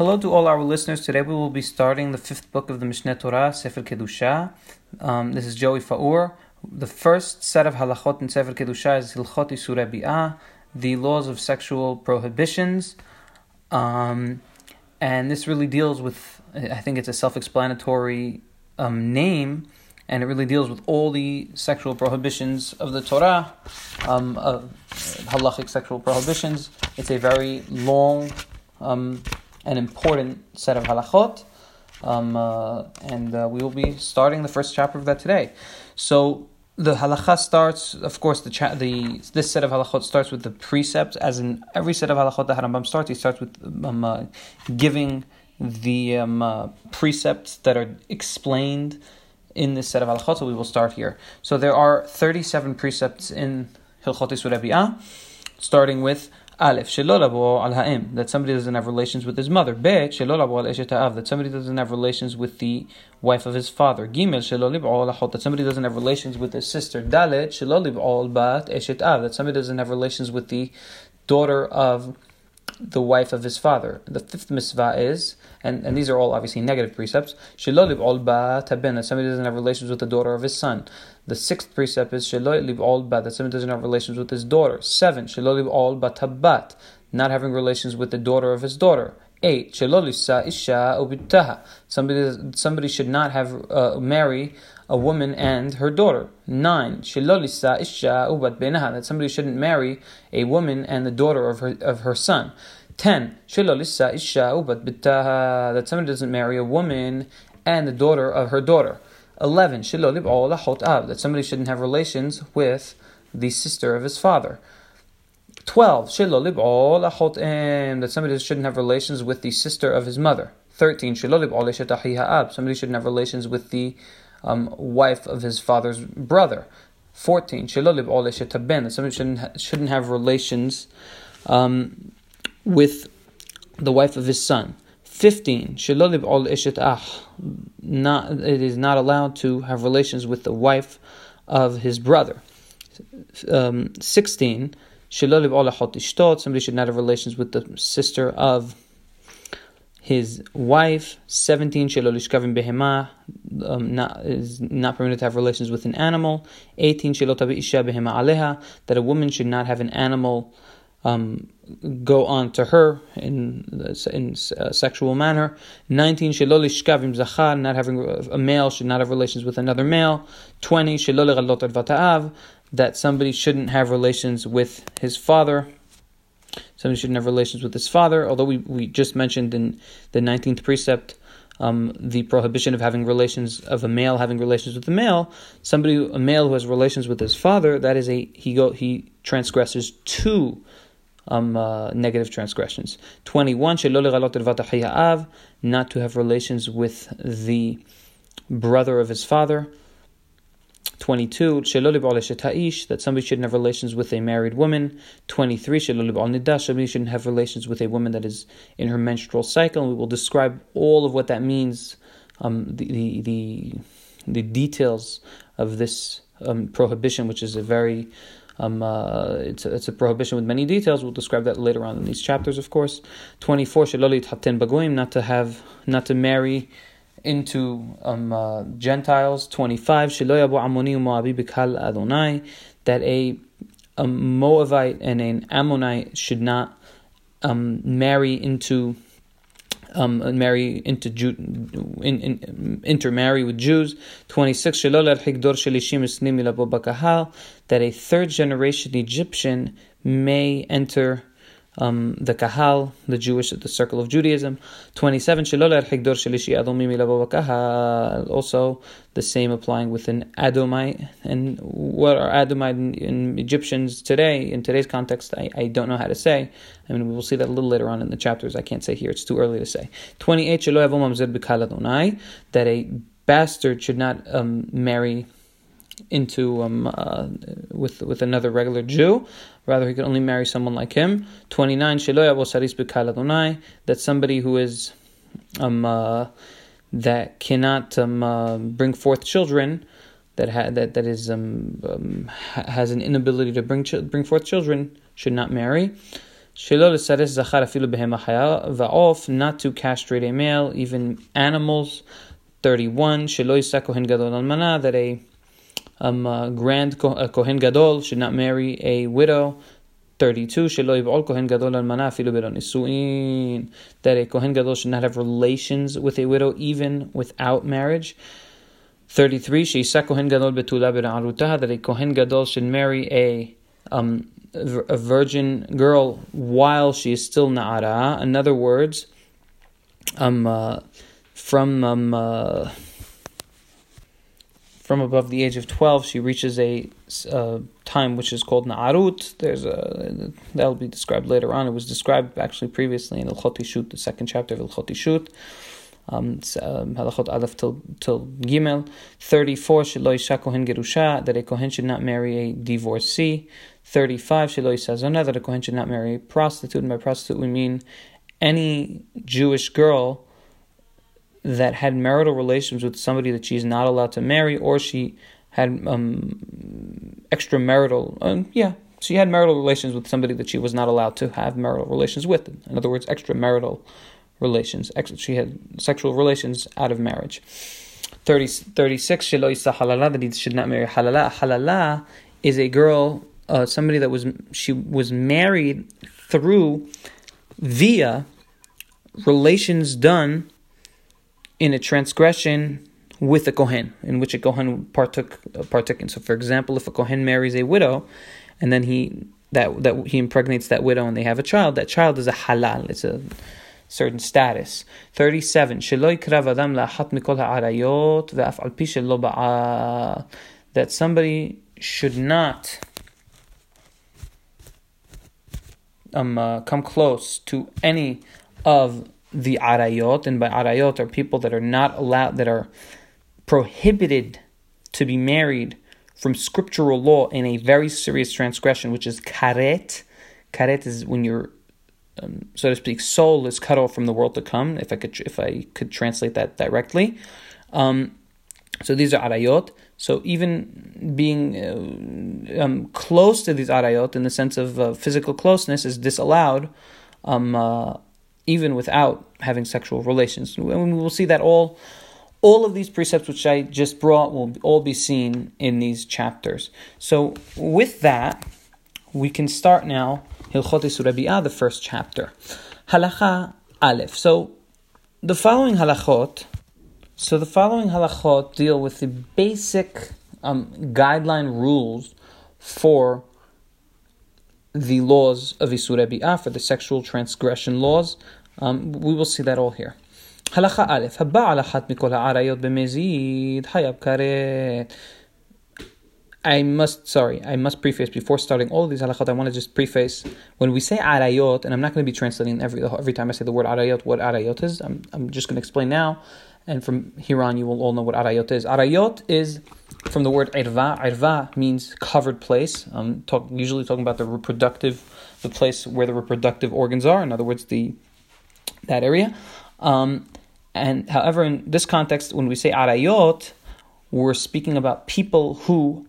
Hello to all our listeners. Today we will be starting the fifth book of the Mishneh Torah, Sefer Kedusha. Um, this is Joey Faur. The first set of halachot in Sefer Kedusha is Hilchot Isure Bi'ah, the laws of sexual prohibitions. Um, and this really deals with, I think it's a self explanatory um, name, and it really deals with all the sexual prohibitions of the Torah, um, of halachic sexual prohibitions. It's a very long and important set of halachot. Um, uh, and uh, we will be starting the first chapter of that today. So the halacha starts, of course, the cha- the this set of halachot starts with the precepts, as in every set of halachot that Harambam starts, he starts with um, uh, giving the um, uh, precepts that are explained in this set of halachot. So we will start here. So there are thirty-seven precepts in Hilchot Yisur starting with Aleph, al ha'im, that somebody doesn't have relations with his mother. Bet, shelo al that somebody doesn't have relations with the wife of his father. Gimel, shelo al ha'chot, that somebody doesn't have relations with his sister. Dalet, shelo al bat eshet av, that somebody doesn't have relations with the daughter of the wife of his father. The fifth mitzvah is, and, and these are all obviously negative precepts, Shilolib ol ba tabin, that somebody doesn't have relations with the daughter of his son. The sixth precept is Shilolib ol ba, that somebody doesn't have relations with his daughter. Seven, not having relations with the daughter of his daughter. Eight, Shilolisa isha ubitaha, somebody somebody should not have uh, marry a woman and her daughter. Nine, Shilolisa isha ubat that somebody shouldn't marry a woman and the daughter of her of her son. Ten, Shilolisa isha ubat bitaha, that somebody doesn't marry a woman and the daughter of her daughter. Eleven, Shilolib hot av, that somebody shouldn't have relations with the sister of his father. 12. That somebody shouldn't have relations with the sister of his mother. 13. Somebody shouldn't have relations with the um, wife of his father's brother. 14. That somebody shouldn't, shouldn't have relations um, with the wife of his son. 15. Not, it is not allowed to have relations with the wife of his brother. Um, 16. Somebody should not have relations with the sister of his wife. 17. behema um, not, is not permitted to have relations with an animal. 18. aleha that a woman should not have an animal um, go on to her in in sexual manner. 19. zachar not having a male should not have relations with another male. 20. that somebody shouldn't have relations with his father. Somebody shouldn't have relations with his father, although we, we just mentioned in the 19th precept um, the prohibition of having relations of a male having relations with a male. Somebody, a male who has relations with his father, that is a he go he transgresses two um, uh, negative transgressions. Twenty one not to have relations with the brother of his father. 22, that somebody shouldn't have relations with a married woman. 23, somebody shouldn't have relations with a woman that is in her menstrual cycle. And we will describe all of what that means, um, the, the, the, the, details of this um, prohibition, which is a very um, uh, it's, a, it's a prohibition with many details. We'll describe that later on in these chapters, of course. 24, not to have, not to marry into um, uh, Gentiles. 25, that a, a Moabite and an Ammonite should not um, marry into um, marry into Jew, in, in, intermarry with Jews. 26. That a third generation Egyptian may enter um, the Kahal, the Jewish, the circle of Judaism. 27. Also, the same applying with an Edomite. And what are Edomite in, Egyptians today, in today's context, I, I don't know how to say. I mean, we will see that a little later on in the chapters. I can't say here, it's too early to say. 28. That a bastard should not um, marry into um, uh, with with another regular Jew. Rather, he could only marry someone like him. Twenty nine that somebody who is um, uh, that cannot um, uh, bring forth children that ha- that that is um, um, has an inability to bring ch- bring forth children should not marry. Not to castrate a male, even animals. 31. Shelo yisa kohen gadol almana, that a um, uh, grand a kohen gadol should not marry a widow. 32. Shelo yib'ol kohen gadol almana afilu belo. That a kohen gadol should not have relations with a widow even without marriage. 33. Sheisa kohen gadol betula b'na'aruta. That a kohen gadol should marry a um, a virgin girl while she is still na'ara. In other words, um, uh, from um, uh, from above the age of 12, she reaches a uh, time which is called Na'arut. There's a, that'll be described later on. It was described actually previously in Hilchot Ishut, the second chapter of Hilchot Ishut. Um, um, halachot aleph till gimel. 34, shelo isha kohen gerusha, that a kohen should not marry a divorcee. 35, shelo isha zona, that a kohen should not marry a prostitute. And by prostitute we mean any Jewish girl that had marital relations with somebody that she's not allowed to marry, or she had um, extramarital, um, yeah, she had marital relations with somebody that she was not allowed to have marital relations with. In other words, extramarital relations. She had sexual relations out of marriage. 30, 36, halala, that he should not marry halala. Halala is a girl, uh, somebody that was, she was married through, via relations done in a transgression with a kohen, in which a kohen partook uh, partook in. So, for example, if a kohen marries a widow, and then he that that he impregnates that widow and they have a child, that child is a halal. It's a certain status. Thirty-seven. That somebody should not um, uh, come close to any of the arayot, and by arayot are people that are not allowed, that are prohibited to be married from scriptural law in a very serious transgression, which is karet. Karet is when your, um, so to speak, soul is cut off from the world to come. If I could, if I could translate that directly, um, so these are arayot. So even being uh, um, close to these arayot in the sense of uh, physical closeness is disallowed. Um, uh, even without having sexual relations. And we will see that all all of these precepts which I just brought will all be seen in these chapters. So with that, we can start now Hilchot Surabi'ah, the first chapter. Halacha Aleph. So the following halachot, so the following halachot deal with the basic um, guideline rules for the laws of Isur Bi'ah, for the sexual transgression laws um, we will see that all here. הלכה א', הבעל אחת מכל העריות במזיד חייב כרת. I must, sorry, I must preface before starting all of these halachot. I want to just preface when we say arayot, and I'm not going to be translating every every time I say the word arayot what arayot is. I'm, I'm just going to explain now, and from here on you will all know what arayot is. Arayot is from the word irva. Irva means covered place. I'm talk, usually talking about the reproductive, the place where the reproductive organs are. In other words, the that area. Um, and however, in this context, when we say arayot, we're speaking about people who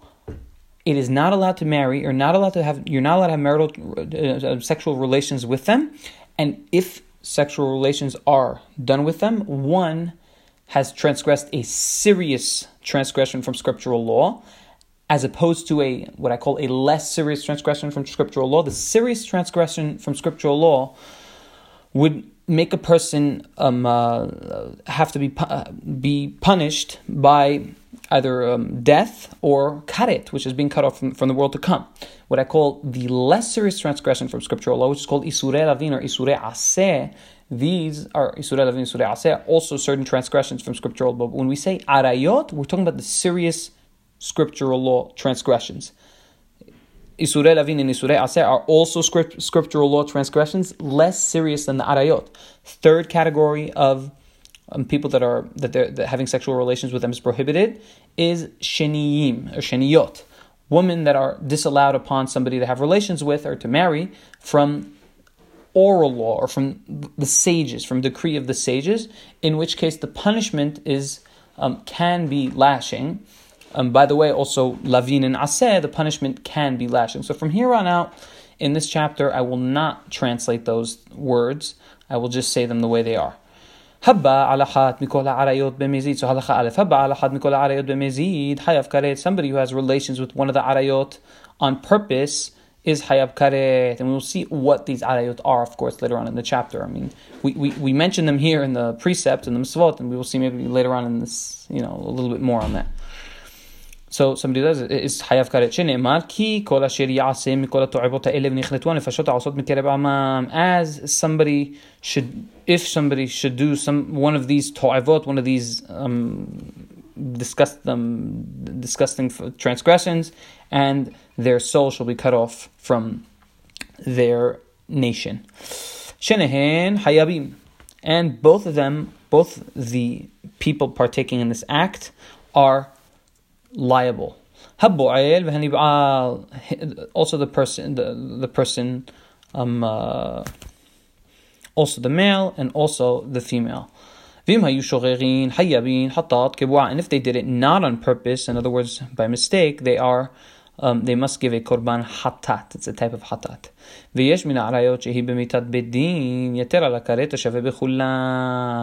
it is not allowed to marry or not allowed to have you're not allowed to have marital uh, uh, sexual relations with them and if sexual relations are done with them one has transgressed a serious transgression from scriptural law as opposed to a what i call a less serious transgression from scriptural law the serious transgression from scriptural law would make a person um, uh, have to be uh, be punished by either um, death or karet, which is being cut off from, from the world to come. What I call the less serious transgression from scriptural law, which is called isure lavin or isure aseh. These are isure lavin, isure aseh, also certain transgressions from scriptural law. But when we say arayot, we're talking about the serious scriptural law transgressions. Isurei Lavin and Isurei Aser are also script, scriptural law transgressions, less serious than the Arayot. Third category of um, people that are that, that having sexual relations with them is prohibited is Sheniyim or Sheniyot, women that are disallowed upon somebody to have relations with or to marry from oral law or from the sages, from decree of the sages, in which case the punishment is um, can be lashing um, by the way, also lavin and aseh, the punishment can be lashing. So from here on out, in this chapter, I will not translate those words. I will just say them the way they are. So. Somebody who has relations with one of the arayot on purpose is hayab karet. And we will see what these arayot are, of course, later on in the chapter. I mean, we, we, we mention them here in the precept and the misvot, and we will see maybe later on in this, you know, a little bit more on that. So somebody does it is חייב כרת שנאמר כי כל אשר יעשה מכל התועבות האלה ונכנתו הנפשות העושות מקרב עמם as somebody should if somebody should do some one of these to'avot one of these um, disgust, um, disgusting transgressions and their soul shall be cut off from their nation Shenehen hayabim and both of them both the people partaking in this act are liable. Also, the person, the, the person, um, uh, also the male and also the female. And if they did it not on purpose, in other words, by mistake, they are um, they must give a korban hatat. It's a type of hatat.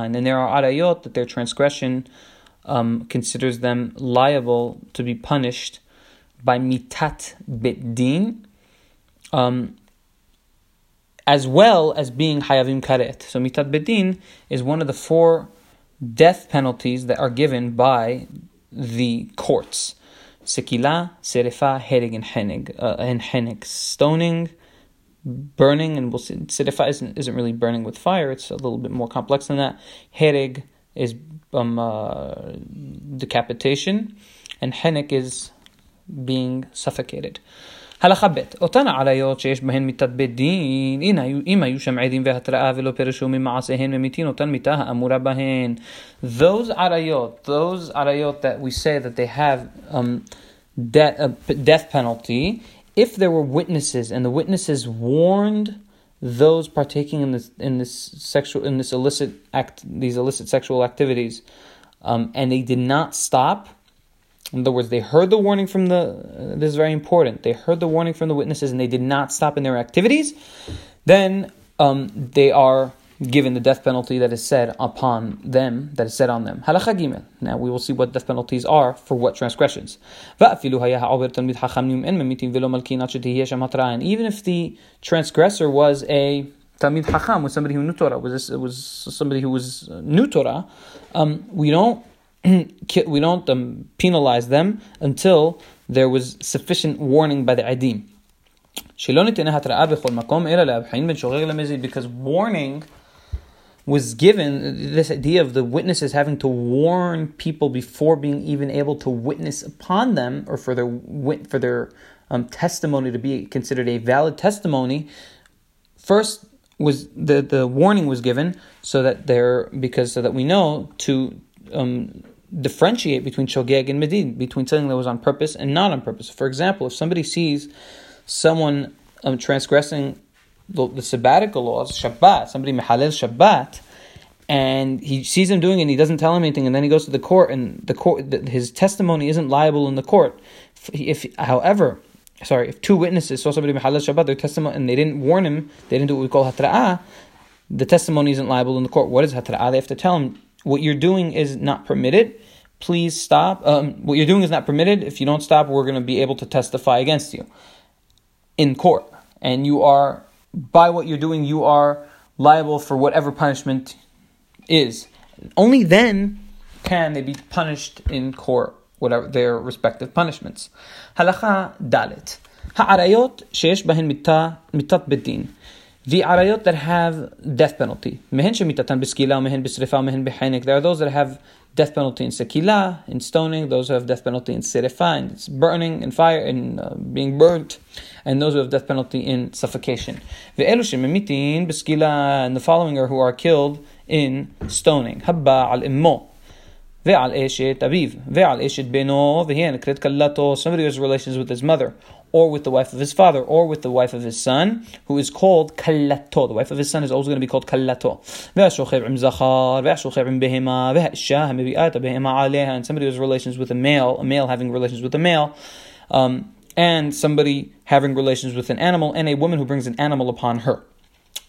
And there are arayot that their transgression um, considers them liable to be punished by mitat bedin, um, as well as being hayavim karet. So mitat bedin is one of the four death penalties that are given by the courts. Sekila, serefa, hereg, and henig. Uh, and henig. Stoning, burning, and we'll see, serefa isn't, isn't really burning with fire, it's a little bit more complex than that. Hereg is um, uh, decapitation, and henek is being suffocated. הלכה ב' אותן העריות שיש בהן מיתת בית דין, אם היו שם עדים והתראה ולא פירשו ממעשיהן ממיתין אותן מיתה האמורה בהן. Those עריות, those עריות that we say that they have um, death, uh, death penalty, if there were witnesses and the witnesses warned those partaking in this in this sexual in this illicit act these illicit sexual activities, um, and they did not stop. in other words, they heard the warning from the. Uh, this is very important. They heard the warning from the witnesses, and they did not stop in their activities. Then um, they are given the death penalty that is said upon them, that is said on them. Now we will see what death penalties are for what transgressions. And even if the transgressor was a Talmid Chacham, was somebody who knew Torah, was, was somebody who was new Torah, um, we don't we don't um, penalize them until there was sufficient warning by the Adim. Because warning was given this idea of the witnesses having to warn people before being even able to witness upon them or for their for their um, testimony to be considered a valid testimony first was the the warning was given so that there because so that we know to um, differentiate between shogeg and medin, between something that was on purpose and not on purpose for example if somebody sees someone um, transgressing the, the sabbatical laws, Shabbat, somebody mehalel Shabbat, and he sees him doing it and he doesn't tell him anything, and then he goes to the court, and the court, his testimony isn't liable in the court. If, however, sorry, if two witnesses saw somebody mehalel Shabbat, their testimony, and they didn't warn him, they didn't do what we call hatra'ah, the testimony isn't liable in the court. What is hatra'ah? They have to tell him what you're doing is not permitted. Please stop. Um, what you're doing is not permitted. If you don't stop, we're going to be able to testify against you in court, and you are by what you're doing, you are liable for whatever punishment is. Only then can they be punished in court, whatever their respective punishments. Halacha dalit. Ha'arayot sheyesh bahen mitat bedin. The arayot that have death penalty. Mehen shemitatan beskila, mehen besrifa, mehen behenek. There are those that have death penalty in sekila, in stoning. Those who have death penalty in serefa, in burning, in fire, in uh, being burnt and those who have death penalty in suffocation. The elush, and the following are who are killed in stoning. Habba al immo. ועל אשת אביו, ועל אשת בנו, והיא נקראת כלתו, somebody who has relations with his mother, or with the wife of his father, or with the wife of his son, who is called kalato. The wife of his son is also going to be called kalato. והשוכב עם זכר, והשוכב עם בהמה, והאישה המביאה את הבהמה עליה, and somebody who has relations with a male, a male having relations with a male, um, and somebody having relations with an animal, and a woman who brings an animal upon her,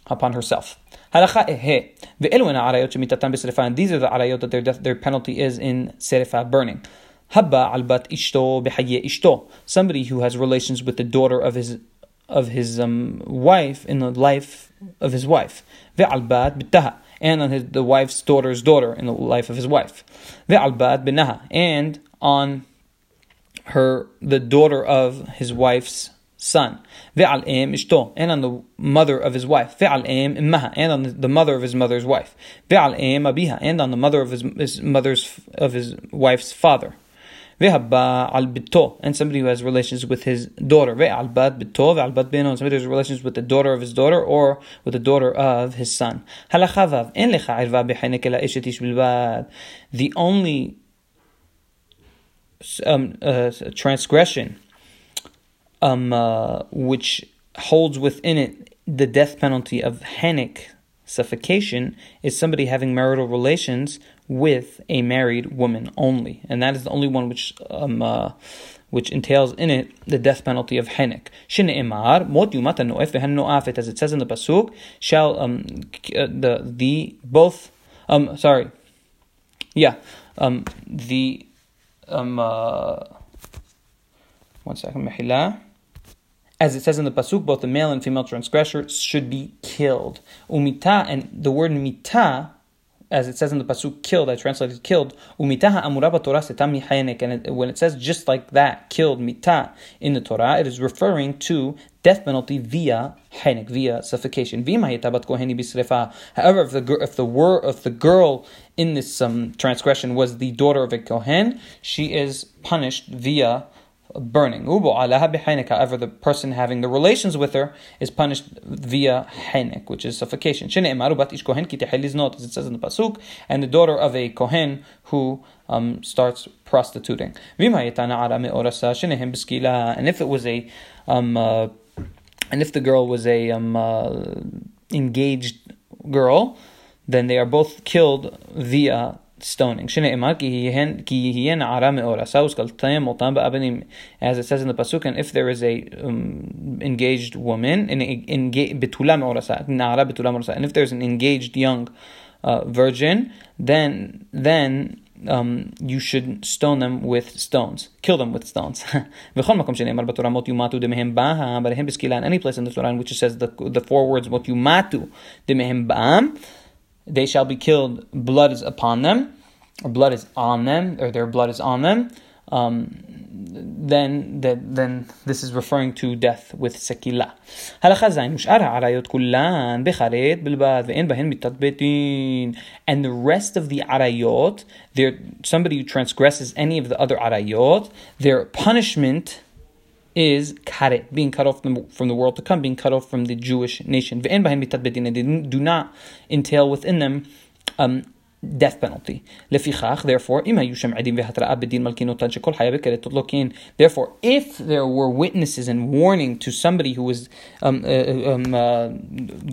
upon herself. Halacha ehe. And these are the arayot that their, death, their penalty is in serifa, burning. Habba albat ishto bihayye ishto. Somebody who has relations with the daughter of his of his um, wife in the life of his wife. Ve'albat bitaha. And on his, the wife's daughter's daughter in the life of his wife. Ve'albat binaha. And on her the daughter of his wife's son. Ve'al em ishto, and on the mother of his wife. Ve'al em immaha, and on the mother of his mother's wife. Ve'al em abiha, and on the mother of his, his mother's of his wife's father. Ve'habba al bito, and somebody who has relations with his daughter. Ve'al bad bito, ve'al bad beno, somebody who has relations with the daughter of his daughter or with the daughter of his son. Halachavav, en lecha irva b'chainek ela bilbad. The only um, uh, transgression um, uh, which holds within it the death penalty of henik, suffocation, is somebody having marital relations with a married woman only, and that is the only one which um, uh, which entails in it the death penalty of yumat noef as it says in the pasuk, shall um, uh, the the both um sorry, yeah um the um, uh, one second. As it says in the pasuk, both the male and female transgressor should be killed. Umita and the word mita, as it says in the pasuk, killed. I translated killed. Umitaha amuraba Torah setam And when it says just like that, killed mita in the Torah, it is referring to death penalty via henek, via suffocation. However, if the if the word if the girl in this um, transgression was the daughter of a kohen, she is punished via burning. However, the person having the relations with her is punished via henek, which is suffocation. It says in the pasuk, and the daughter of a kohen who um, starts prostituting. And if it was a um, uh, and if the girl was a um, uh, engaged girl, then they are both killed via stoning. Shine imar ki hiyen ara meora. Saus kaltayim otam ba'abanim. As it says in the pasuk, and if there is a um, engaged woman, in betula meorasa, nara betula meorasa, and if there's an engaged young uh, virgin, then then um, you should stone them with stones, kill them with stones. but any place in the Torah in which it says the, the four words "mot yumatu ba'am," they shall be killed. Blood is upon them, or blood is on them, or their blood is on them. Um, then that then this is referring to death with sekila. הלכה זין ושאר העריות כולן בחרט בלבד ואין בהן מיתת בית And the rest of the arayot, there somebody who transgresses any of the other arayot, their punishment is karet, being cut off from the, from the world to come, being cut off from the Jewish nation. ואין בהן מיתת beit and they do not entail within them um, death penalty. לפיכך, therefore, Therefore, if there were witnesses and warning to somebody who was um, uh, um, uh,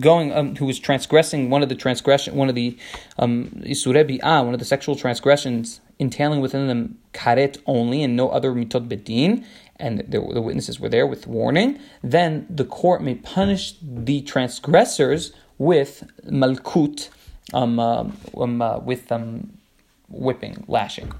going, um, who was transgressing one of the transgression, one of the um, one of the sexual transgressions entailing within them karet only and no other mitot bedin, and the, the witnesses were there with warning, then the court may punish the transgressors with malkut, um, uh, um, uh, with um, whipping, lashing.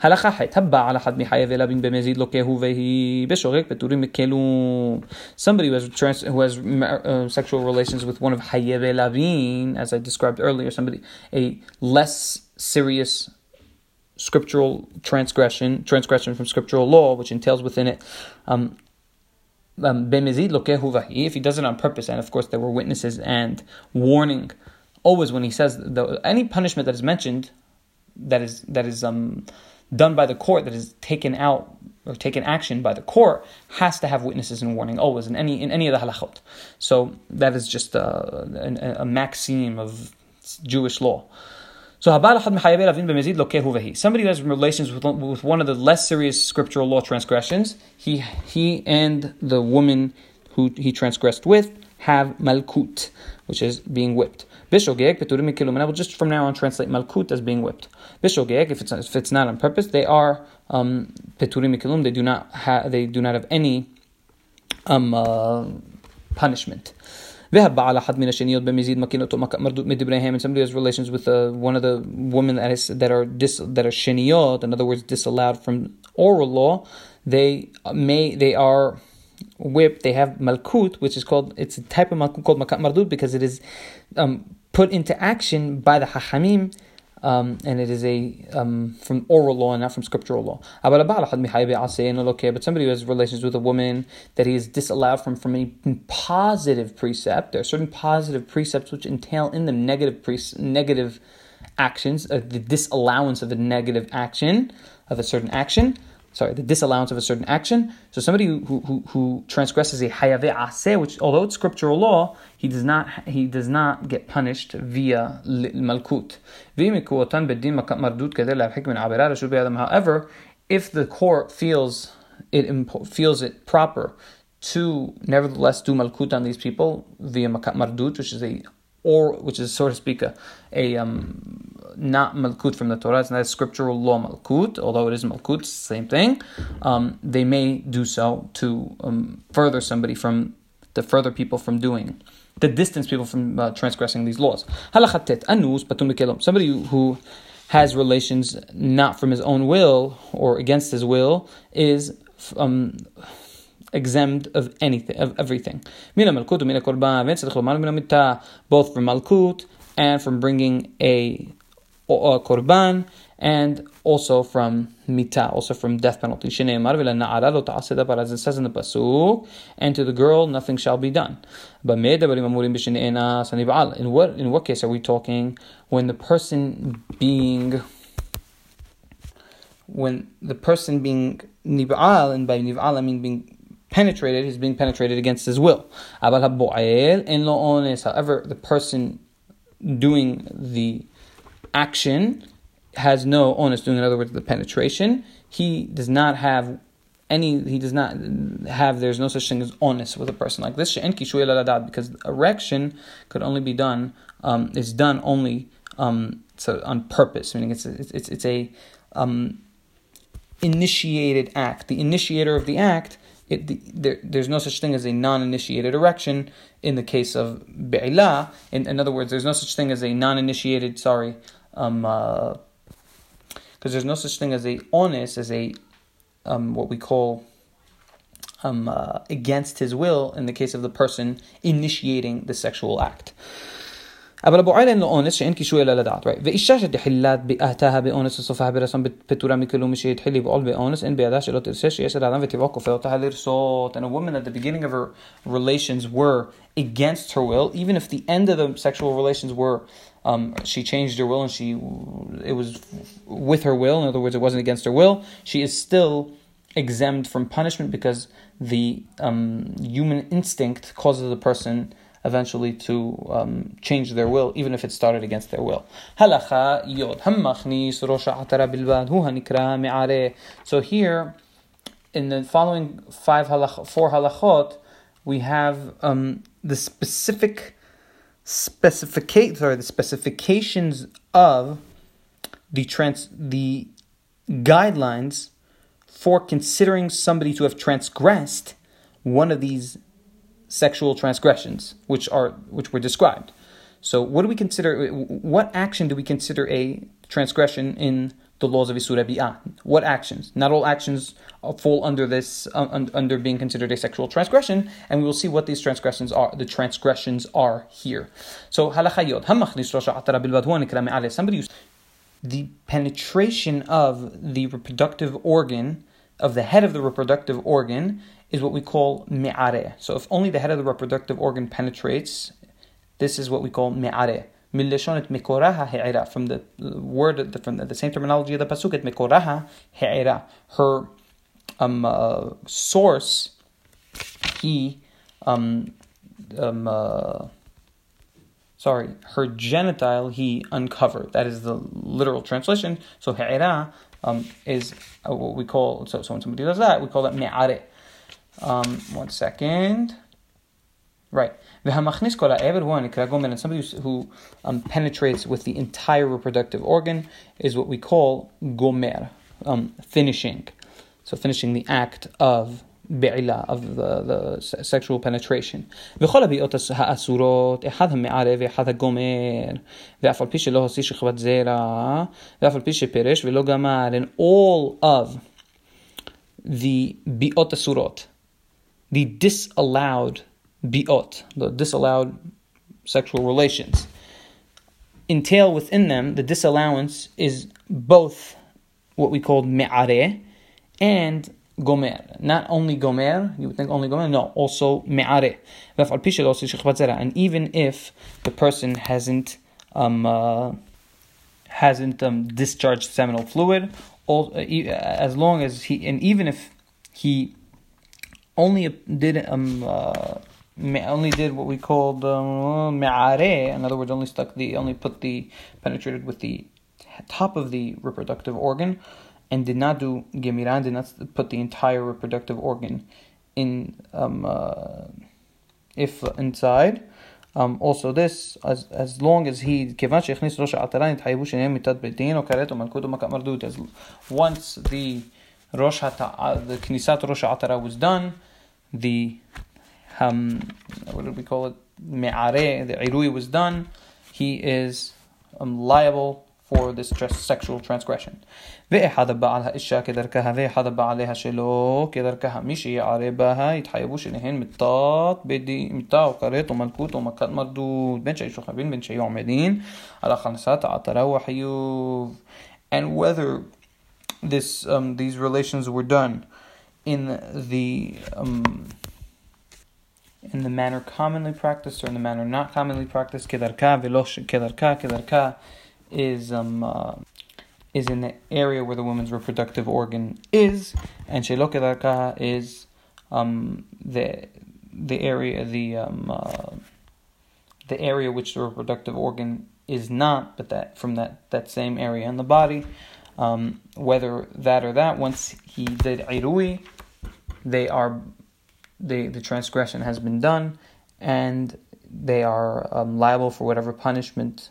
הלכה ח' הבא על אחד מחייב אלבין במזיד לוקהו והיא בשורק פטורים מכלום. Somebody who has, trans, who has uh, sexual relations with one of חייב אלבין, as I described earlier, somebody, a less serious scriptural transgression, transgression from scriptural law, which entails within it um, um, if he does it on purpose, and of course there were witnesses and warning always when he says the, any punishment that is mentioned that is that is um, done by the court that is taken out or taken action by the court has to have witnesses and warning always in any in any of the halachot. So that is just a, a, a maxim of Jewish law. So somebody who has relations with, with one of the less serious scriptural law transgressions, he he and the woman who he transgressed with have malkut, which is being whipped. Bishogeg, peturim mikilum. And I will just from now on translate malkut as being whipped. Bishogeg, if it's if it's not on purpose, they are um, peturim. They do not have they do not have any um, uh, punishment. ذهب على حد من الشنيات بمزيد مكينته مردود من and somebody has relations with uh, one of the women that is that are dis, that are sheniyot in other words disallowed from oral law they may they are whipped they have malkut which is called it's a type of malkut called makat mardud because it is um, put into action by the hachamim um, and it is a um, from oral law and not from scriptural law. But somebody who has relations with a woman that he is disallowed from from a positive precept. There are certain positive precepts which entail in them negative pre- negative actions, uh, the disallowance of a negative action of a certain action sorry, the disallowance of a certain action. So somebody who, who, who transgresses a hayave aseh, which although it's scriptural law, he does not he does not get punished via malkut. However, if the court feels it feels it proper to nevertheless do malkut on these people via makat mardut, which is a or which is so to speak a, a um, not malkut from the Torah, it's not a scriptural law malkut, although it is malkut, same thing. Um, they may do so to um, further somebody from, to further people from doing, to distance people from uh, transgressing these laws. Halachatet anus Somebody who has relations not from his own will or against his will is um, exempt of anything, of everything. Both from malkut and from bringing a korban, uh, and also from mita, also from death penalty. As it says in the pasuk, and to the girl nothing shall be done. In what in what case are we talking when the person being when the person being nib'al, and by nib'al I mean being penetrated, is being penetrated against his will. However, the person doing the action has no onus doing, in other words, the penetration. He does not have any, he does not have, there's no such thing as onus with a person like this. Because erection could only be done, um, is done only um, so on purpose, meaning it's, it's, it's, it's a um, initiated act. The initiator of the act it, the, there, there's no such thing as a non-initiated erection in the case of be'ila. In, in other words, there's no such thing as a non-initiated, sorry, um, uh, because there's no such thing as a onus as a um, what we call um, uh, against his will in the case of the person initiating the sexual act. אבל אבו עלי לא אונס שאין קישור אלא לדעת, right? ואישה שתחילת ביאתה באונס וסופה ברסם פטורה מכל מי שהתחיל לפעול באונס, אין בידה שלא תרשה שיש על האדם וטבעו כופה אותה לרסות. And a woman at the beginning of her relations were against her will, even if the end of the sexual relations were um, she changed her will and she it was with her will. In other words, it wasn't against her will. She is still exempt from punishment because the um, human instinct causes the person eventually to um, change their will, even if it started against their will. So here, in the following five halach, four halachot, we have um, the specific specificate sorry the specifications of the trans the guidelines for considering somebody to have transgressed one of these sexual transgressions which are which were described. So what do we consider what action do we consider a transgression in the laws of Isura Bi'ah. What actions? Not all actions fall under this, uh, under being considered a sexual transgression, and we will see what these transgressions are, the transgressions are here. So, halachayot, somebody the penetration of the reproductive organ, of the head of the reproductive organ, is what we call me'are. So if only the head of the reproductive organ penetrates, this is what we call me'are من لشونة مكورها هعرا from the word from the same terminology of the pasuk مكورها هعرا her um, uh, source he um, um, uh, sorry her genital he uncovered that is the literal translation so ha'ira um, is uh, what we call so, so when somebody does that we call that me'are um, one second right והמכניס כל העבר הוא הנקרא גומר, and somebody who um, penetrates with the entire reproductive organ is what we call gomer, um, finishing. So finishing the act of בעילה, of the, the sexual penetration. וכל הביאות האסורות, אחד המערב ואחד הגומר, ואף על פי שלא הוציא שכבת זרע, ואף על פי שפירש ולא גמר, and all of the ביאות אסורות, the disallowed biot, the disallowed sexual relations, entail within them the disallowance is both what we call me'are and gomer. Not only gomer, you would think only gomer, no, also me'are. And even if the person hasn't um, uh, hasn't um, discharged seminal fluid, all, uh, as long as he, and even if he only did um, uh, only did what we called um, me'are, in other words, only stuck the, only put the, penetrated with the top of the reproductive organ, and did not do gemiran, did not put the entire reproductive organ in, um, uh, if inside. Um, also this, as, as long as he, כיוון שהכניס ראש העטרה, נתחייבו שניהם מיתת בית דין, או כרת או מלכות או מכת מרדות. As once the ראש, the כניסת ראש העטרה was done, the what do we call it? Me'are, the irui was done, he is um, liable for this sexual transgression. And whether this um, these relations were done in the um, in the manner commonly practiced or in the manner not commonly practiced. Kedarka velosh kedarka kedarka is um uh, is in the area where the woman's reproductive organ is, and shelo kedarka is um the the area the um uh, the area which the reproductive organ is not, but that from that that same area in the body. Um, whether that or that, once he did irui, they are the, the transgression has been done and they are um, liable for whatever punishment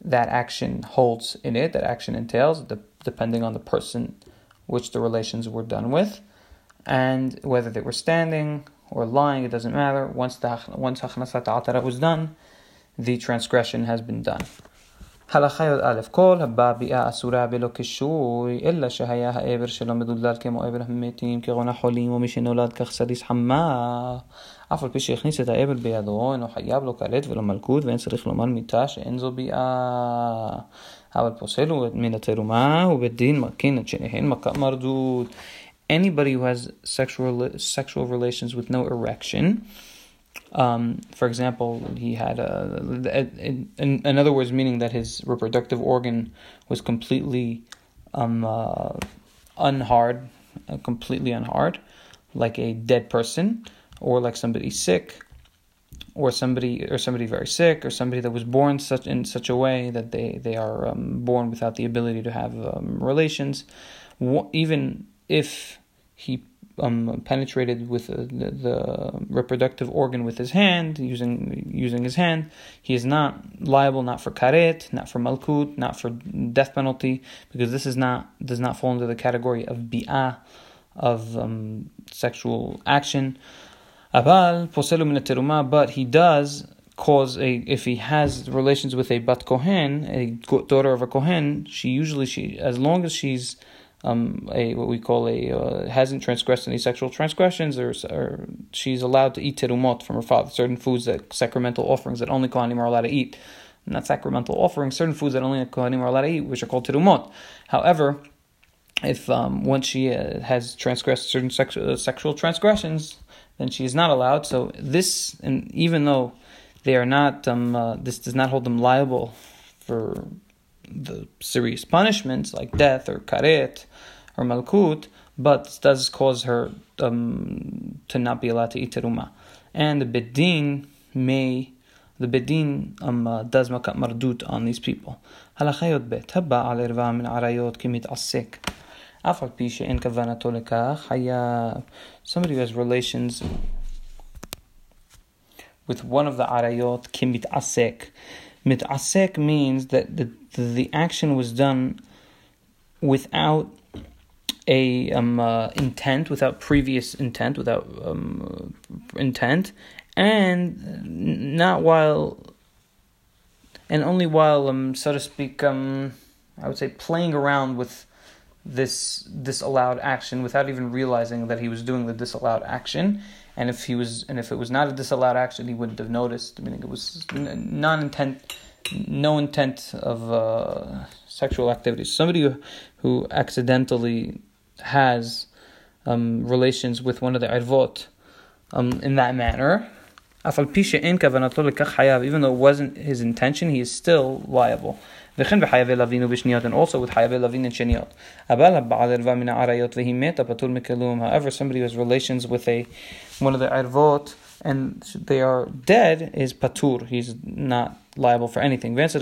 that action holds in it, that action entails, de- depending on the person which the relations were done with, and whether they were standing or lying, it doesn't matter. Once the once Achnasat was done, the transgression has been done. הלכה י"א כל הבא ביאה אסורה בלא קישוי אלא שהיה העבר שלו מדולדל כמו עבר המתים כגון החולים ומי שנולד כך סדיס חמה אף על פי שהכניס את העבר בידו אינו חייב לו כרת ולא מלכות ואין צריך לומר מיתה שאין זו ביאה אבל פוסל הוא מן התרומה ובדין מקין את שניהן מכת מרדות Anybody who has sexual sexual relations with no erection Um, for example, he had a, in, in, other words, meaning that his reproductive organ was completely um, uh, unhard, uh, completely unhard, like a dead person, or like somebody sick, or somebody or somebody very sick, or somebody that was born such in such a way that they they are um, born without the ability to have um, relations, even if he um, penetrated with the, the, reproductive organ with his hand, using using his hand, he is not liable not for karet, not for malkut, not for death penalty, because this is not does not fall into the category of bi'ah, of um, sexual action. Abal poselu min but he does cause a if he has relations with a bat kohen, a daughter of a kohen, she usually she as long as she's um, a what we call a uh, hasn't transgressed any sexual transgressions, or, or she's allowed to eat terumot from her father, certain foods that sacramental offerings that only kohanim are allowed to eat, not sacramental offerings, certain foods that only kohanim are allowed to eat, which are called terumot. However, if um, once she uh, has transgressed certain sex- uh, sexual transgressions, then she is not allowed. So this, and even though they are not, um, uh, this does not hold them liable for the serious punishments like death or karet or malkut, but does cause her um, to not be allowed to eat teruma. And the bedin may, the bedin um, uh, does makat mardut on these people. הלכה י"ב הבעל ערווה מן עריות כמתעסק אף על פי שאין כוונתו לכך היה somebody who has relations with one of the arayot kimit asek. Mit'asek means that the, the, action was done without a um, uh, intent, without previous intent, without um, intent, and not while, and only while, um, so to speak, um, I would say playing around with this disallowed action without even realizing that he was doing the disallowed action. And if he was, and if it was not a disallowed action, he wouldn't have noticed. Meaning it was non-intent, no intent of uh, sexual activity. Somebody who, who accidentally has um, relations with one of the arayot um, in that manner, even though it wasn't his intention, he is still liable. וכן בחייבי לווין ובשניות, and also with חייבי לווין and שניות. אבל הבעל ערווה מן העריות והיא מתה פטור מכלום. However, somebody who has relations with a, one of the ערבות and they are dead is patur. He's not liable for anything. And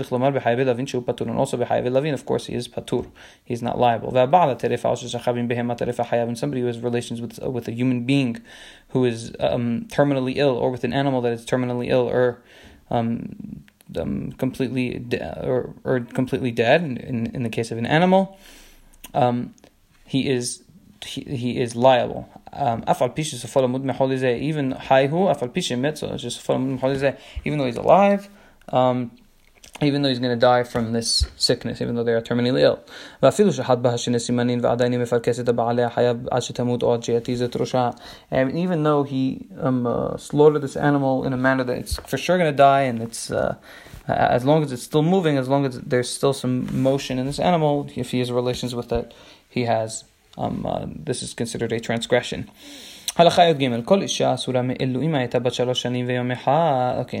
also בחייבי לווין, of course, he is patur. He's not liable. והבעל הטרפה או ששכבים בהמה טרפה חייב. And somebody who has relations with, uh, with a human being who is um, terminally ill or with an animal that is terminally ill or um, um, completely de- or, or completely dead. In, in the case of an animal, um, he is he, he is liable. Um, even even though he's alive, um, even though he's going to die from this sickness, even though they are terminally ill. And even though he um, uh, slaughtered this animal in a manner that it's for sure going to die, and it's uh, as long as it's still moving, as long as there's still some motion in this animal, if he has relations with it, he has, um, uh, this is considered a transgression. Okay,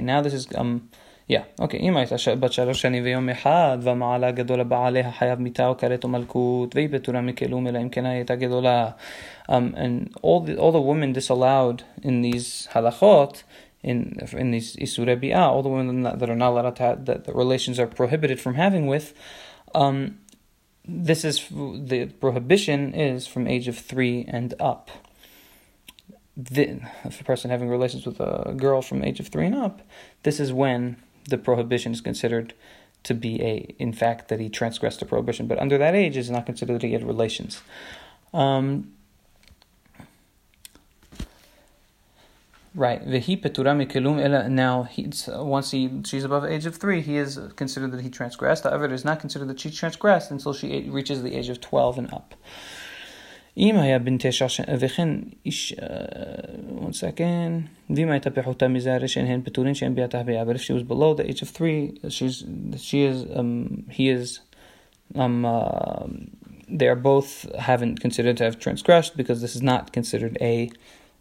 now this is um, yeah, okay, אם הייתה בת שלוש שנים ויום אחד, והמעלה גדולה בעליה חייב מיתה או כרת או מלכות, והיא פטורה מכלום, אלא אם כן הייתה גדולה. Um, and all the, all the women disallowed in these halachot, in in these isure bi'ah, all the women that are not allowed to have, that the relations are prohibited from having with, um, this is, the prohibition is from age of three and up the, if a person having relations with a girl from age of three and up, this is when the prohibition is considered to be a, in fact, that he transgressed the prohibition. But under that age, it's not considered that he had relations. Um, right. Now, he, once he she's above the age of three, he is considered that he transgressed. However, it is not considered that she transgressed until she reaches the age of twelve and up. אם היה בן תשע וכן איש, one second, ואם הייתה פחותה מזה הרי שהן פטורין שאין ביתה הביאה, but if she was below the age of three, she's, she is, um, he is, um, uh, they are both haven't considered to have transgressed because this is not considered a,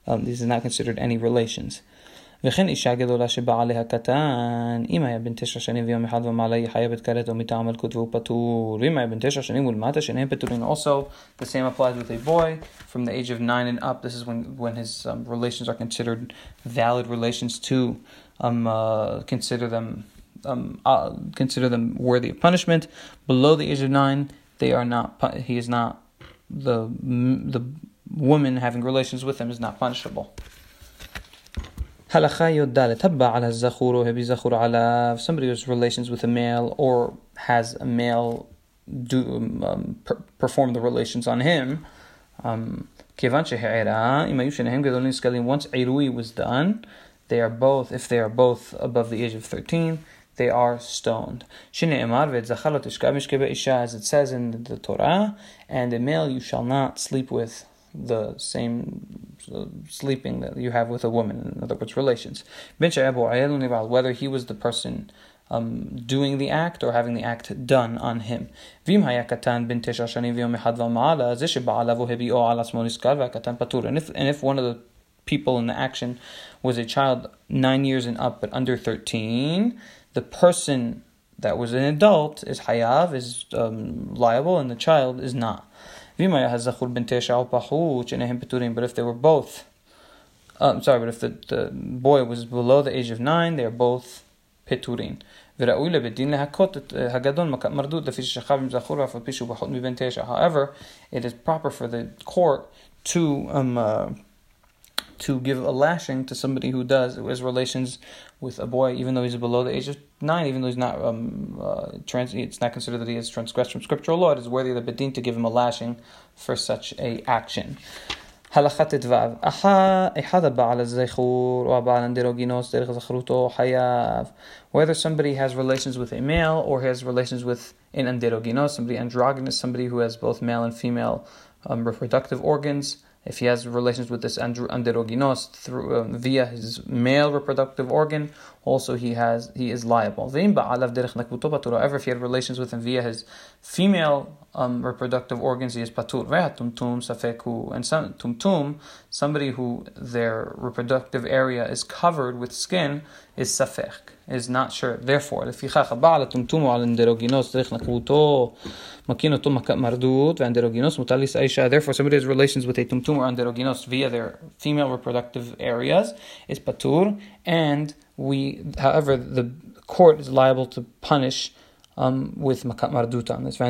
um, this is not considered any relations. וכן אישה גדולה שבעליה קטן, אם היה בן תשע שנים ויום אחד ומעלה היא חייבת כרת או מטעם מלכות והוא פטור, ואם היה בן תשע שנים ולמטה שניהם פטורים. Also, the same applies with a boy from the age of nine and up. This is when, when his um, relations are considered valid relations to um, uh, consider them um, uh, consider them worthy of punishment. Below the age of nine, they are not. He is not the the woman having relations with him is not punishable. Halacha Yoddalet Habba ala Zachur Hebi Zachur ala somebody who has relations with a male or has a male do um, per, perform the relations on him. Um, once Irui was done, they are both, if they are both above the age of 13, they are stoned. As it says in the Torah, and a male you shall not sleep with the same sleeping that you have with a woman, in other words, relations. Whether he was the person um, doing the act or having the act done on him. And if, and if one of the people in the action was a child nine years and up but under 13, the person that was an adult is hayav, is um, liable, and the child is not. But if they were both, I'm sorry, but if the, the boy was below the age of nine, they are both פטורין. וראוי לבית להכות את הגדול מכת מרדות לפי ששכב עם זכור אף על פי שהוא פחות מבן תשע. However, it is proper for the court to um, uh, to give a lashing to somebody who does who has relations with a boy, even though he's below the age of nine, even though he's not um, uh, trans, it's not considered that he has transgressed from scriptural law. It is worthy of the bedin to give him a lashing for such a action. הלכה ט"ו, אחד הבעל הזכור או הבעל אנדרוגינוס דרך זכרותו חייב. Whether somebody has relations with a male or has relations with an androgynos, somebody androgynous, somebody who has both male and female um, reproductive organs, if he has relations with this androgynos through um, via his male reproductive organ, also he has he is liable. However, if he had relations with him via his female um, reproductive organs, he is patur. And some tumtum, somebody who their reproductive area is covered with skin, is safek, is not sure. Therefore, לפיכך הבעל הטומטום על אנדרוגינוס צריך נקבותו מכין אותו מרדות ואנדרוגינוס מותר לישא Therefore, somebody has relations with a tumtum or אנדרוגינוס via their female reproductive areas is patur, and we, however, the court is liable to punish um, with makat marduta this.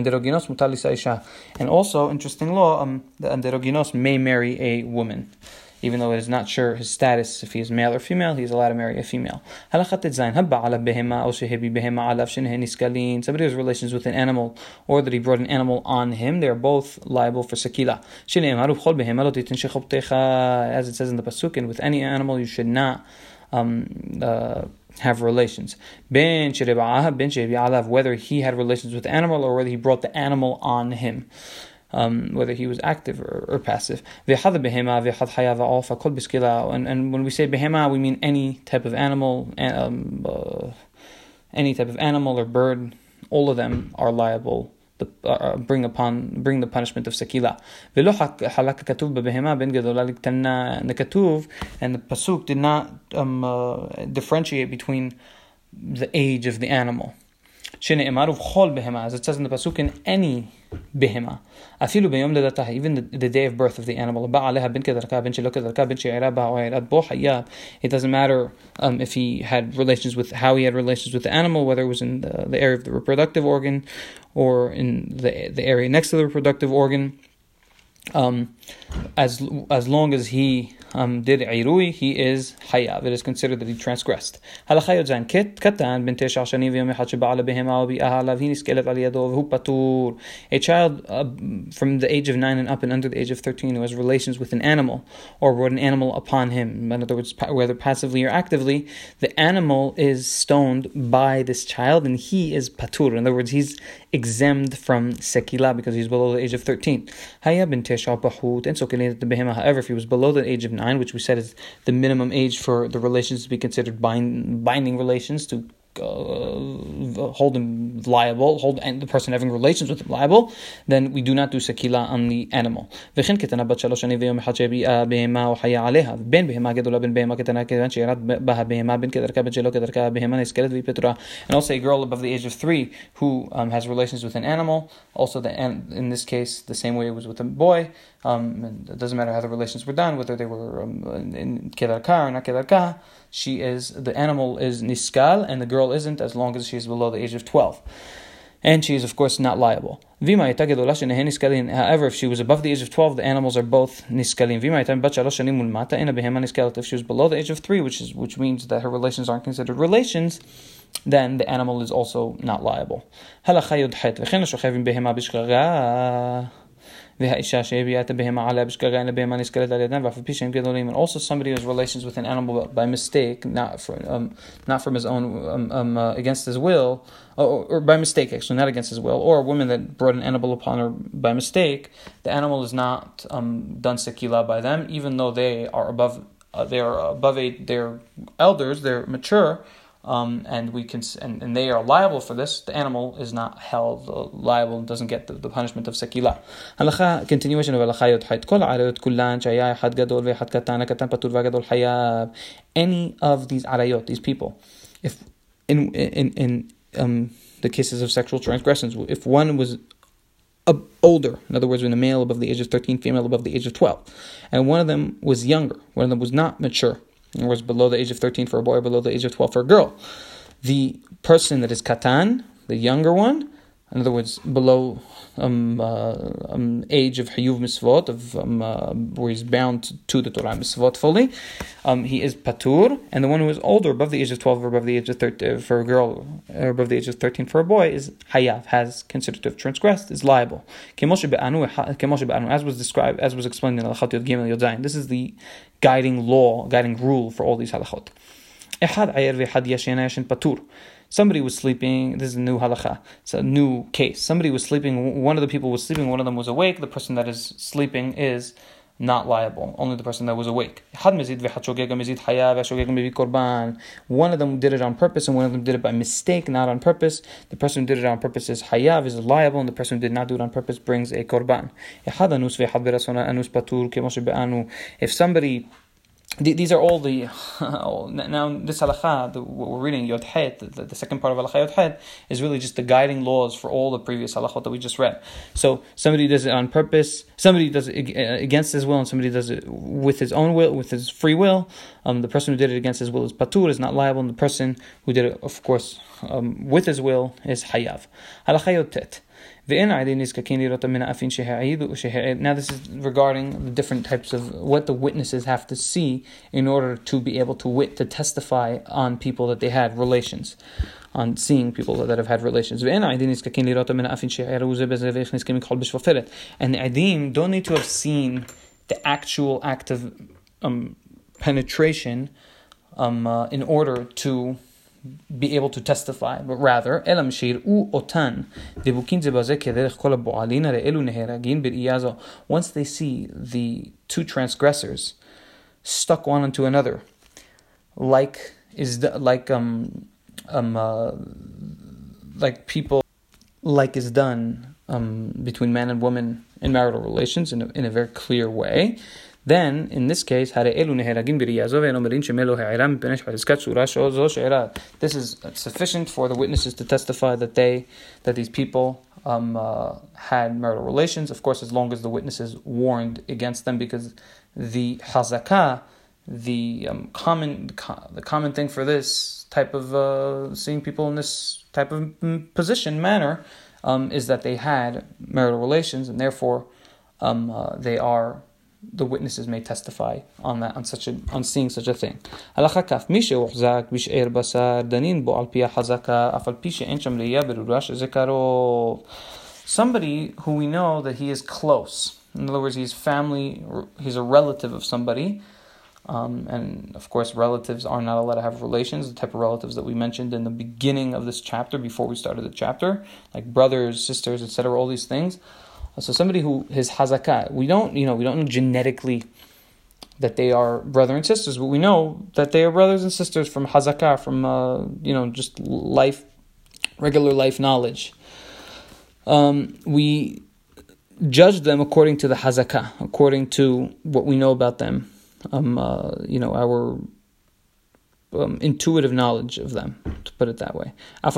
And also, interesting law, um, the anderoginos may marry a woman. Even though it is not sure his status, if he is male or female, he is allowed to marry a female. Somebody has relations with an animal, or that he brought an animal on him, they are both liable for sakila. As it says in the pasuk, and with any animal you should not um, uh, have relations. Ben whether he had relations with the animal or whether he brought the animal on him. Um, whether he was active or, or passive. And, and when we say behema, we mean any type of animal, um, uh, any type of animal or bird. All of them are liable the, uh, bring upon bring the punishment of sakila. And the and the pasuk did not um, uh, differentiate between the age of the animal. As it says in the pasuk, in any behema. אפילו ביום לידתה, even the, the day of birth of the animal. It doesn't matter um, if he had relations with, how he had relations with the animal, whether it was in the, the area of the reproductive organ or in the, the area next to the reproductive organ. Um, as as long as he um, did irui, he is hayav. It is considered that he transgressed. A child uh, from the age of nine and up and under the age of thirteen who has relations with an animal or brought an animal upon him. In other words, whether passively or actively, the animal is stoned by this child and he is patur. In other words, he's exempt from sekila because he's below the age of thirteen. And so However, if he was below the age of nine, which we said is the minimum age for the relations to be considered bind, binding relations to uh, hold him liable, hold and the person having relations with him liable, then we do not do sakila on the animal. וכן קטנה בת שלוש שנים ויום אחד שהביאה בהמה או חיה עליה, בין בהמה גדולה בין בהמה קטנה כיוון שירד בה הבהמה בין כדרכה בין שלא כדרכה הבהמה נזכרת והיא פטורה. And also a girl above the age of three who um, has relations with an animal, also the, in this case the same way it was with a boy, um, it doesn't matter how the relations were done, whether they were um, in kedarka or not kedarka, she is the animal is niskal and the girl isn't as long as she is below the age of twelve. And she is, of course, not liable. However, if she was above the age of 12, the animals are both niskalin. If she was below the age of 3, which is which means that her relations aren't considered relations, then the animal is also not liable v'ha'isha she'biyata behema aleh b'shkagayna behema niskaret al yadam v'afipishim gedolim. And also somebody who has relations with an animal by mistake, not from, um, not from his own, um, um, uh, against his will, or, or, by mistake actually, not against his will, or a woman that brought an animal upon her by mistake, the animal is not um, done sekila by them, even though they are above, uh, they are above a, their elders, they're mature, um, and we can and, and they are liable for this. The animal is not held liable, doesn't get the, the punishment of sekila. Halacha continuation of halacha kol arayot kulan had gadol ve'had katan katan patur hayab. Any of these arayot, these people, if in in in um, the cases of sexual transgressions, if one was older, in other words, when a male above the age of 13, female above the age of 12, and one of them was younger, one of them was not mature, was below the age of 13 for a boy, below the age of 12 for a girl. The person that is katan, the younger one, in other words, below um, uh, um, age of Hayuv Misvot, of um, uh, where he's bound to the Torah Misvot fully, um, he is Patur, and the one who is older, above the age of 12 or above the age of 13, uh, for a girl, or above the age of 13 for a boy, is Hayav, has considered to have transgressed, is liable. As was described, as was explained in Al Yod Gimel Yod This is the guiding law, guiding rule for all these halachot. Somebody was sleeping. This is a new halacha. It's a new case. Somebody was sleeping. One of the people was sleeping. One of them was awake. The person that is sleeping is not liable. Only the person that was awake. One of them did it on purpose, and one of them did it by mistake, not on purpose. The person who did it on purpose is hayav, is liable, and the person who did not do it on purpose brings a korban. If somebody these are all the now this halacha the, what we're reading Yod the, the, second part of halacha Yod is really just the guiding laws for all the previous halachot that we just read. So somebody does it on purpose, somebody does it against his will, and somebody does it with his own will, with his free will. Um, the person who did it against his will is patur, is not liable, and the person who did it, of course, um, with his will is hayav. Halacha Yod. Now this is regarding the different types of what the witnesses have to see in order to be able to wit to testify on people that they had relations on seeing people that have had relations. And the Adim don't need to have seen the actual act of um, penetration um, uh, in order to be able to testify, but rather, אלא שיראו אותן דבוקין זה בזה כדרך כל הבועלין, הרי אלו נהרגין בראייה זו. Once they see the two transgressors stuck one onto another, like is the, like um um uh, like people like is done um between man and woman in marital relations in a, in a very clear way then, in this case, this is sufficient for the witnesses to testify that they, that these people um, uh, had marital relations. Of course, as long as the witnesses warned against them, because the hazakah, the um, common, the common thing for this type of uh, seeing people in this type of mm, position manner um, is that they had marital relations, and therefore um, uh, they are the witnesses may testify on that on such a on seeing such a thing. Somebody who we know that he is close. In other words, he's family, he's a relative of somebody. Um, and of course, relatives are not allowed to have relations, the type of relatives that we mentioned in the beginning of this chapter, before we started the chapter, like brothers, sisters, etc., all these things. So somebody who is hazakah, we don't, you know, we don't know genetically that they are brother and sisters, but we know that they are brothers and sisters from hazakah, from uh, you know, just life, regular life knowledge. Um, we judge them according to the hazakah, according to what we know about them. Um, uh, you know, our um, intuitive knowledge of them, to put it that way. We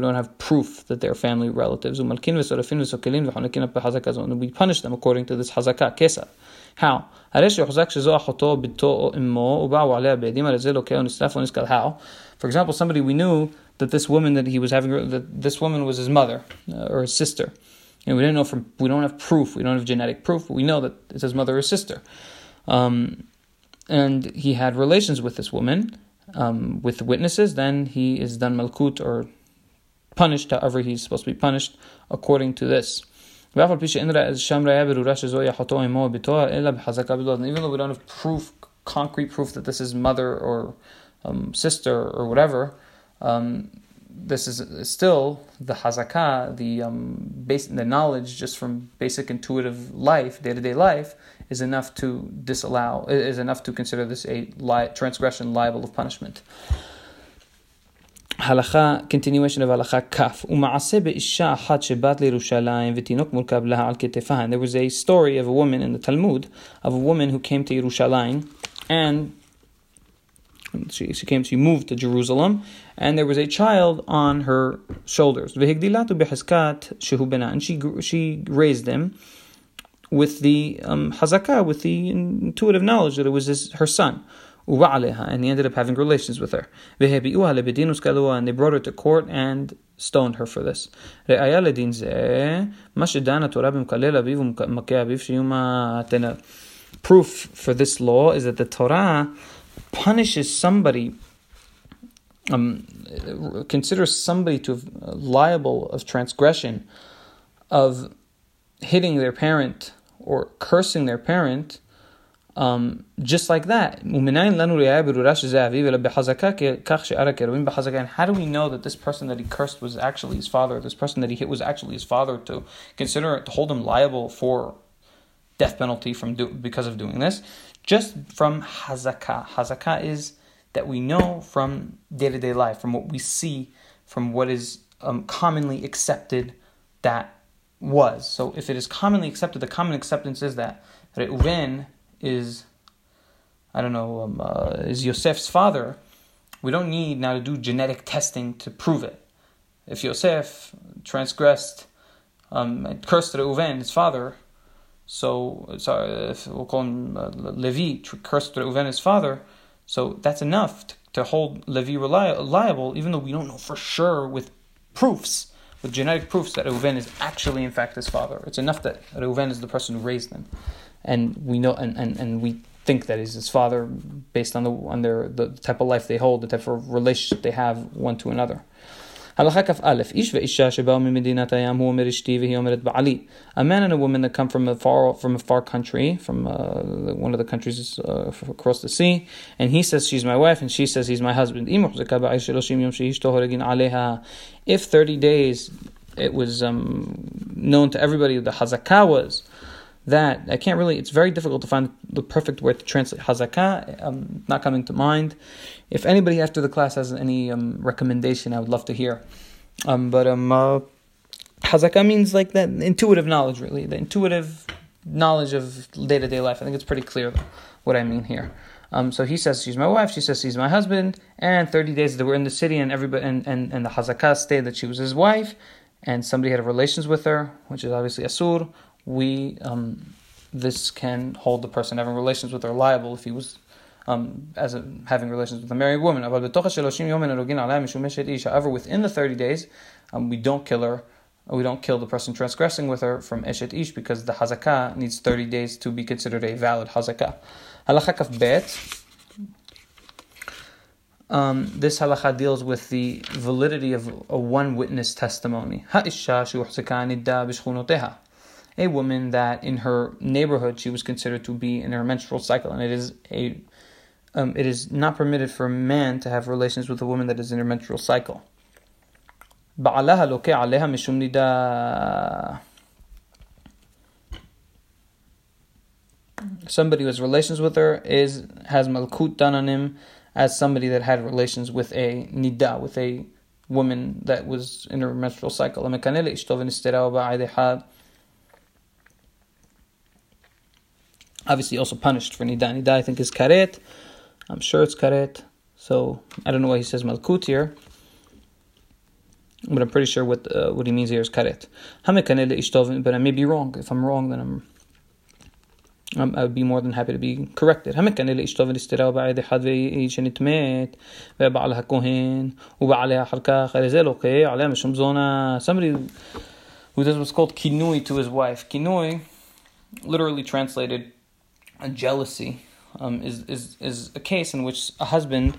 don't have proof that they're family relatives. And we punish them according to this hazakah, kesar. How? How? For example, somebody we knew that this woman that he was having, that this woman was his mother uh, or his sister. And we didn't know from, we don't have proof, we don't have genetic proof, but we know that it's his mother or sister. Um, and he had relations with this woman, um, with witnesses, then he is done malkut or punished however he's supposed to be punished according to this. Even though we don't have proof, concrete proof that this is mother or um, sister or whatever, um, this is still the hazakah, the um, base, the knowledge just from basic intuitive life, day to day life, is enough to disallow, is enough to consider this a li- transgression liable of punishment. Halacha, continuation of halacha kaf. ומעשה באישה אחת שבת לירושלים ותינוק מורכב לה על כתפיה. And there was a story of a woman in the Talmud, of a woman who came to Yerushalayim and she, she came, she moved to Jerusalem, and there was a child on her shoulders. And she, she raised him with the um, hazakah, with the intuitive knowledge that it was his, her son. And he ended up having relations with her. And they brought her to court and stoned her for this. U'm proof for this law is that the Torah punishes somebody, um, considers somebody to have uh, liable of transgression of hitting their parent or cursing their parent, um, just like that. And how do we know that this person that he cursed was actually his father? This person that he hit was actually his father to consider to hold him liable for death penalty from do, because of doing this? Just from hazakah. Hazakah is that we know from day to day life, from what we see, from what is um, commonly accepted that was. So if it is commonly accepted, the common acceptance is that Reuven is, I don't know, um, uh, is Yosef's father, we don't need now to do genetic testing to prove it. If Yosef transgressed, um, cursed Reuven, his father, so sorry, if we'll call him uh, Levi, cursed Reuven, his father, so that's enough to, to hold Levi liable, even though we don't know for sure with proofs with genetic proofs that Reuven is actually in fact his father. It's enough that Reuven is the person who raised him and we know and, and, and we think that he's his father based on the on their the type of life they hold, the type of relationship they have one to another. הלכה כ"א, איש ואישה שבאו ממדינת הים, הוא אומר אשתי והיא אומרת בעלי. A man and a woman that come from a far, from a far country, from uh, one of the countries uh, across the sea, and he says she's my wife, and she says he's my husband. If 30 days it was um, known to everybody the hazakah was, that I can't really. It's very difficult to find the perfect word to translate hazakah. Um, not coming to mind. If anybody after the class has any um, recommendation, I would love to hear. Um, but um, uh, hazakah means like that intuitive knowledge, really, the intuitive knowledge of day to day life. I think it's pretty clear what I mean here. Um, so he says she's my wife. She says he's my husband. And thirty days they were in the city, and everybody and, and, and the hazakah stated that she was his wife, and somebody had relations with her, which is obviously asur we um, this can hold the person having relations with her liable if he was um, as a, having relations with a married woman. However, within the 30 days, um, we don't kill her, we don't kill the person transgressing with her from Eshet Ish because the Hazakah needs 30 days to be considered a valid Hazakah. Halakha bet. Um, this halacha deals with the validity of a one witness testimony a woman that in her neighborhood she was considered to be in her menstrual cycle, and it is a um, it is not permitted for a man to have relations with a woman that is in her menstrual cycle. Somebody who has relations with her is has malkut done on him as somebody that had relations with a nida, with a woman that was in her menstrual cycle obviously also punished for nida. Nida, I think, is karet. I'm sure it's karet. So I don't know why he says malkut here. But I'm pretty sure what uh, what he means here is karet. But I may be wrong. If I'm wrong, then I'm I would be more than happy to be corrected. همكن اللي اشتغل الاستراء بعد حد شنت مات وبعلها كوهن وبعلها حركة خرزال اوكي عليها مش مزونة somebody who does what's called kinui to his wife. Kinui, literally translated a jealousy um, is, is, is a case in which a husband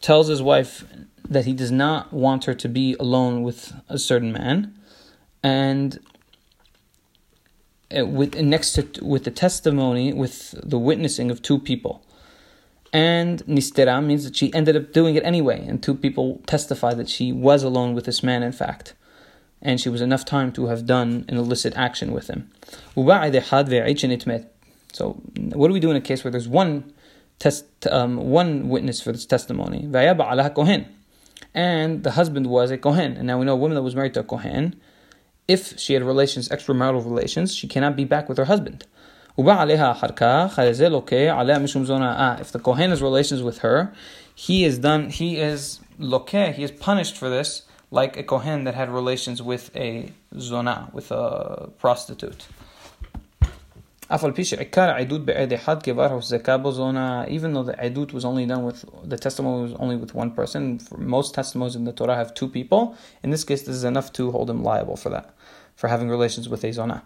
tells his wife that he does not want her to be alone with a certain man, and with next to with the testimony with the witnessing of two people. And nistera means that she ended up doing it anyway, and two people testify that she was alone with this man, in fact, and she was enough time to have done an illicit action with him. So, what do we do in a case where there's one test, um, one witness for this testimony? And the husband was a kohen, and now we know a woman that was married to a kohen. If she had relations, extramarital relations, she cannot be back with her husband. Ah, if the kohen has relations with her, he is done. He is loke. He is punished for this, like a kohen that had relations with a zona, with a prostitute. Even though the edut was only done with the testimony was only with one person, for most testimonies in the Torah have two people. In this case, this is enough to hold him liable for that, for having relations with a zonah.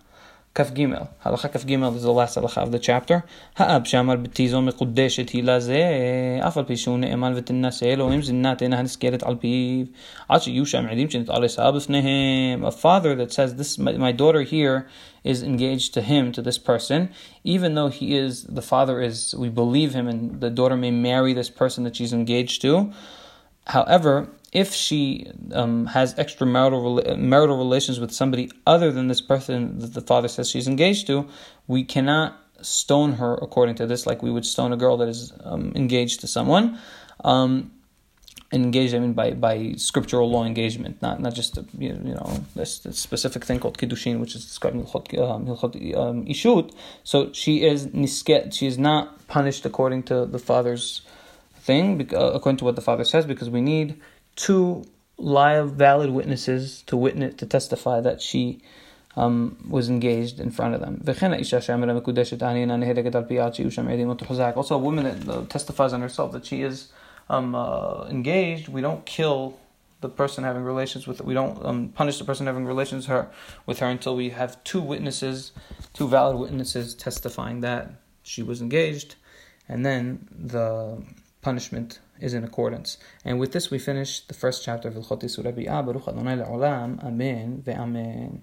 Kaf Gimel. Halacha Kaf Gimel is the last halacha of the chapter. האב שאמר בתיזו מקודשת היא לזה, אף על פי שהוא נאמן ותנשא אלוהים זנת אינה נסגרת על פיו, עד שיהיו שם עדים שנתעלסה בפניהם. A father that says, this, my, my daughter here is engaged to him, to this person, even though he is, the father is, we believe him and the daughter may marry this person that she's engaged to. However, if she um, has extramarital marital relations with somebody other than this person that the father says she's engaged to, we cannot stone her according to this, like we would stone a girl that is um, engaged to someone. Um, engaged, I mean, by, by scriptural law engagement, not not just a, you know this, this, specific thing called kiddushin, which is described in Hilchot um, um, Ishut. So she is nisket. She is not punished according to the father's thing, uh, according to what the father says, because we need two live, valid witnesses to witness to testify that she um, was engaged in front of them. Also, a woman that uh, testifies on herself that she is um, uh, engaged, we don't kill the person having relations with. We don't um, punish the person having relations her with her until we have two witnesses, two valid witnesses testifying that she was engaged, and then the punishment is in accordance. And with this, we finish the first chapter of Ilchot Surah Bi'ah. Baruch Adonai Le'olam. Amen ve'amen.